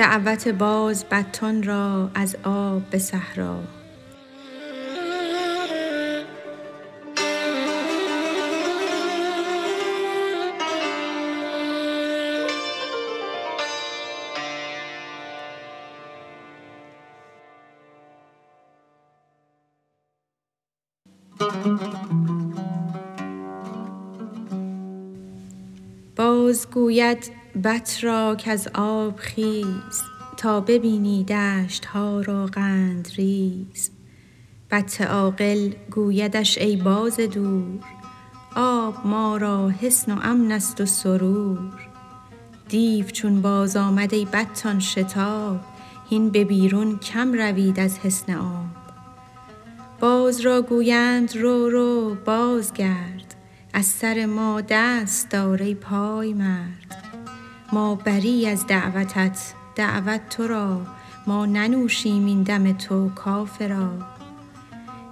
دعوت باز بطن را از آب به صحرا. باز گوید بط را کز آب خیز تا ببینی دشت ها را قندریز بط عاقل گویدش ای باز دور آب ما را حصن و امن است و سرور. دیو چون باز آمد ای بطان شتاب هین به بیرون کم روید از حصن آب. باز را گویند رو رو بازگرد از سر ما دست دار ای پایمرد ما بری از دعوتت دعوت تو را. ما ننوشیم این دم تو کافرا.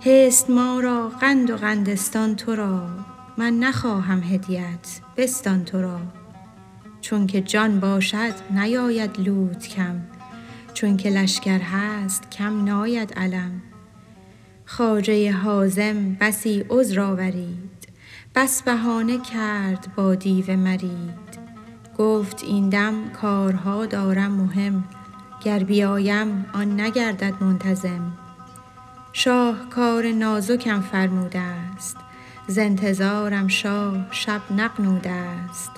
حصن ما را قند و قندستان تو را. من نخواهم هدیت بستان تو را. چونک جان باشد نیاید لوت کم. چونک لشکر هست کم ناید علم. خواجه حازم بسی عذر آورید. بس بهانه کرد با دیو مرید. گفت این دم کارها دارم مهم. گر بیایم آن نگردد منتظم. شاه کار نازکم فرموده ست ز انتظارم شاه شب نغنوده ست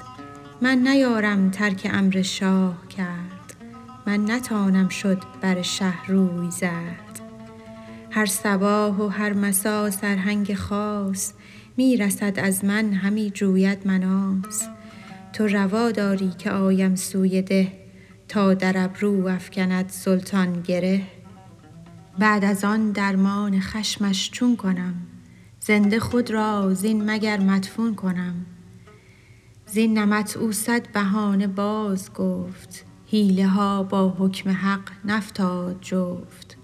من نیارم ترک امر شاه کرد. من نتانم شد بر شه روی زد هر صباح و هر مسا سرهنگ خاص می رسد از من همی جوید مناص. تو روا داری که آیم سوی ده تا در ابرو افکند سلطان گره. بعد از آن درمان خشمش چون کنم؟ زنده خود را زین مگر مدفون کنم؟ زین نمط او صد بهانه باز گفت حیله ها با حکم حق نفتاد جفت.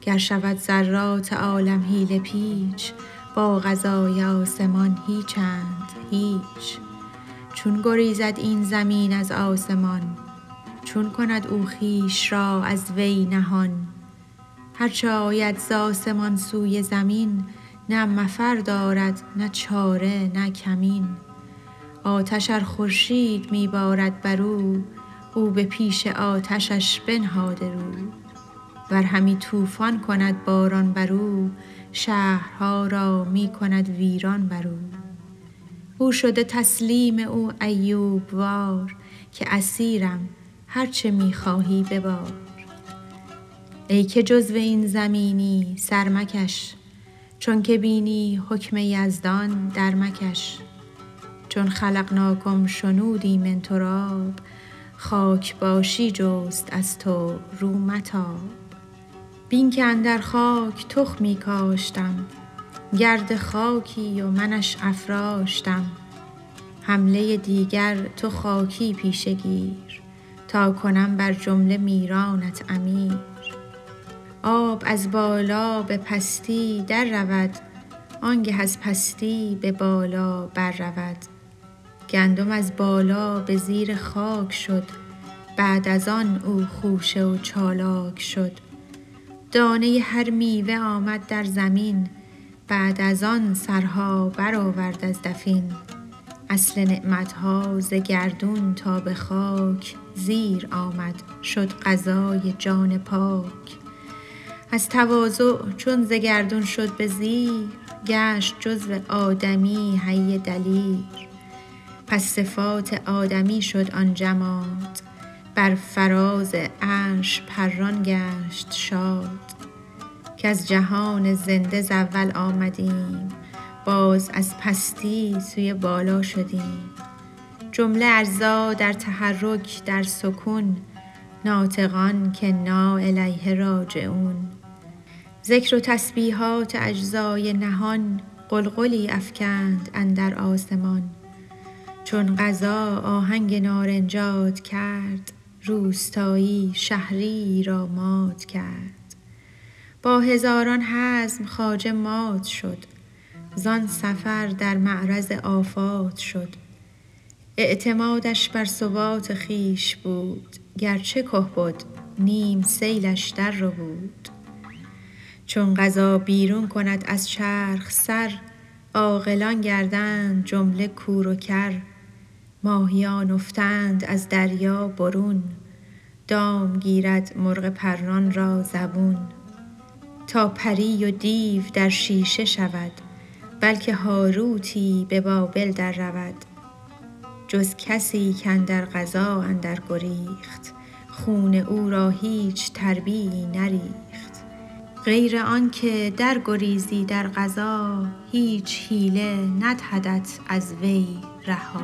گر شود ذرات عالم حیله پیچ با قضای آسمان هیچند هیچ. چون گریزد این زمین از آسمان چون کند او خویش را از وی نهان. هر چه آید ز آسمان سوی زمین نه مفر دارد نه چاره نه کمین. آتش ار خورشید می بارد بر او او به پیش آتشش بنهاده رو. ور همی طوفان کند باران بر او شهرها را می کند ویران بر او. او شده تسلیم او ایوب وار که اسیرم هر چه می خواهی ببار. ای که جزو این زمینی سر مکش چونک بینی حکم یزدان در مکش چون خلقناکم شنودی من تراب خاک باشی جست از تو رو متاب. بین که اندر خاک تخمی کاشتم گرد خاکی و منش افراشتم. حمله دیگر تو خاکی پیشه گیر تا کنم بر جمله میرانت امیر. آب از بالا به پستی در رود آنگه از پستی به بالا بر رود. گندم از بالا به زیر خاک شد بعد از آن او خوشه و چالاک شد. دانه هر میوه آمد در زمین بعد از آن سرها برآورد از دفین. اصل نعمت ها ز گردون تا به خاک زیر آمد شد غذای جان پاک. از تواضع چون ز گردون شد به زیر گشت جزو آدمی حی دلیر. پس صفات آدمی شد آن جماد بر فراز عرش پران گشت شاد. کز جهان زنده ز اول آمدیم. باز از پستی سوی بالا شدیم. جمله اجزا در تحرک در سکون. ناطقان کانا الیه راجعون. ذکر و تسبیحات اجزای نهان غلغلی افکند اندر آسمان. چون قضا آهنگ نارنجات کرد روستایی شهریی را مات کرد. با هزاران حزم خواجه مات شد. زان سفر در معرض آفات شد. اعتمادش بر ثبات خویش بود. گرچه که بد نیم سیلش در ربود چون قضا بیرون کند از چرخ سر عاقلان گردند جمله کور و کر. ماهیان افتند از دریا برون. دام گیرد مرغ پران را زبون. تا پری و دیو در شیشه شود بلکه هاروتی به بابل در رود. جز کسی کاندر قضا اندر گریخت خون او را هیچ تربیعی نریخت. غیر آن که در گریزی در قضا هیچ حیله ندهدت از وی رها.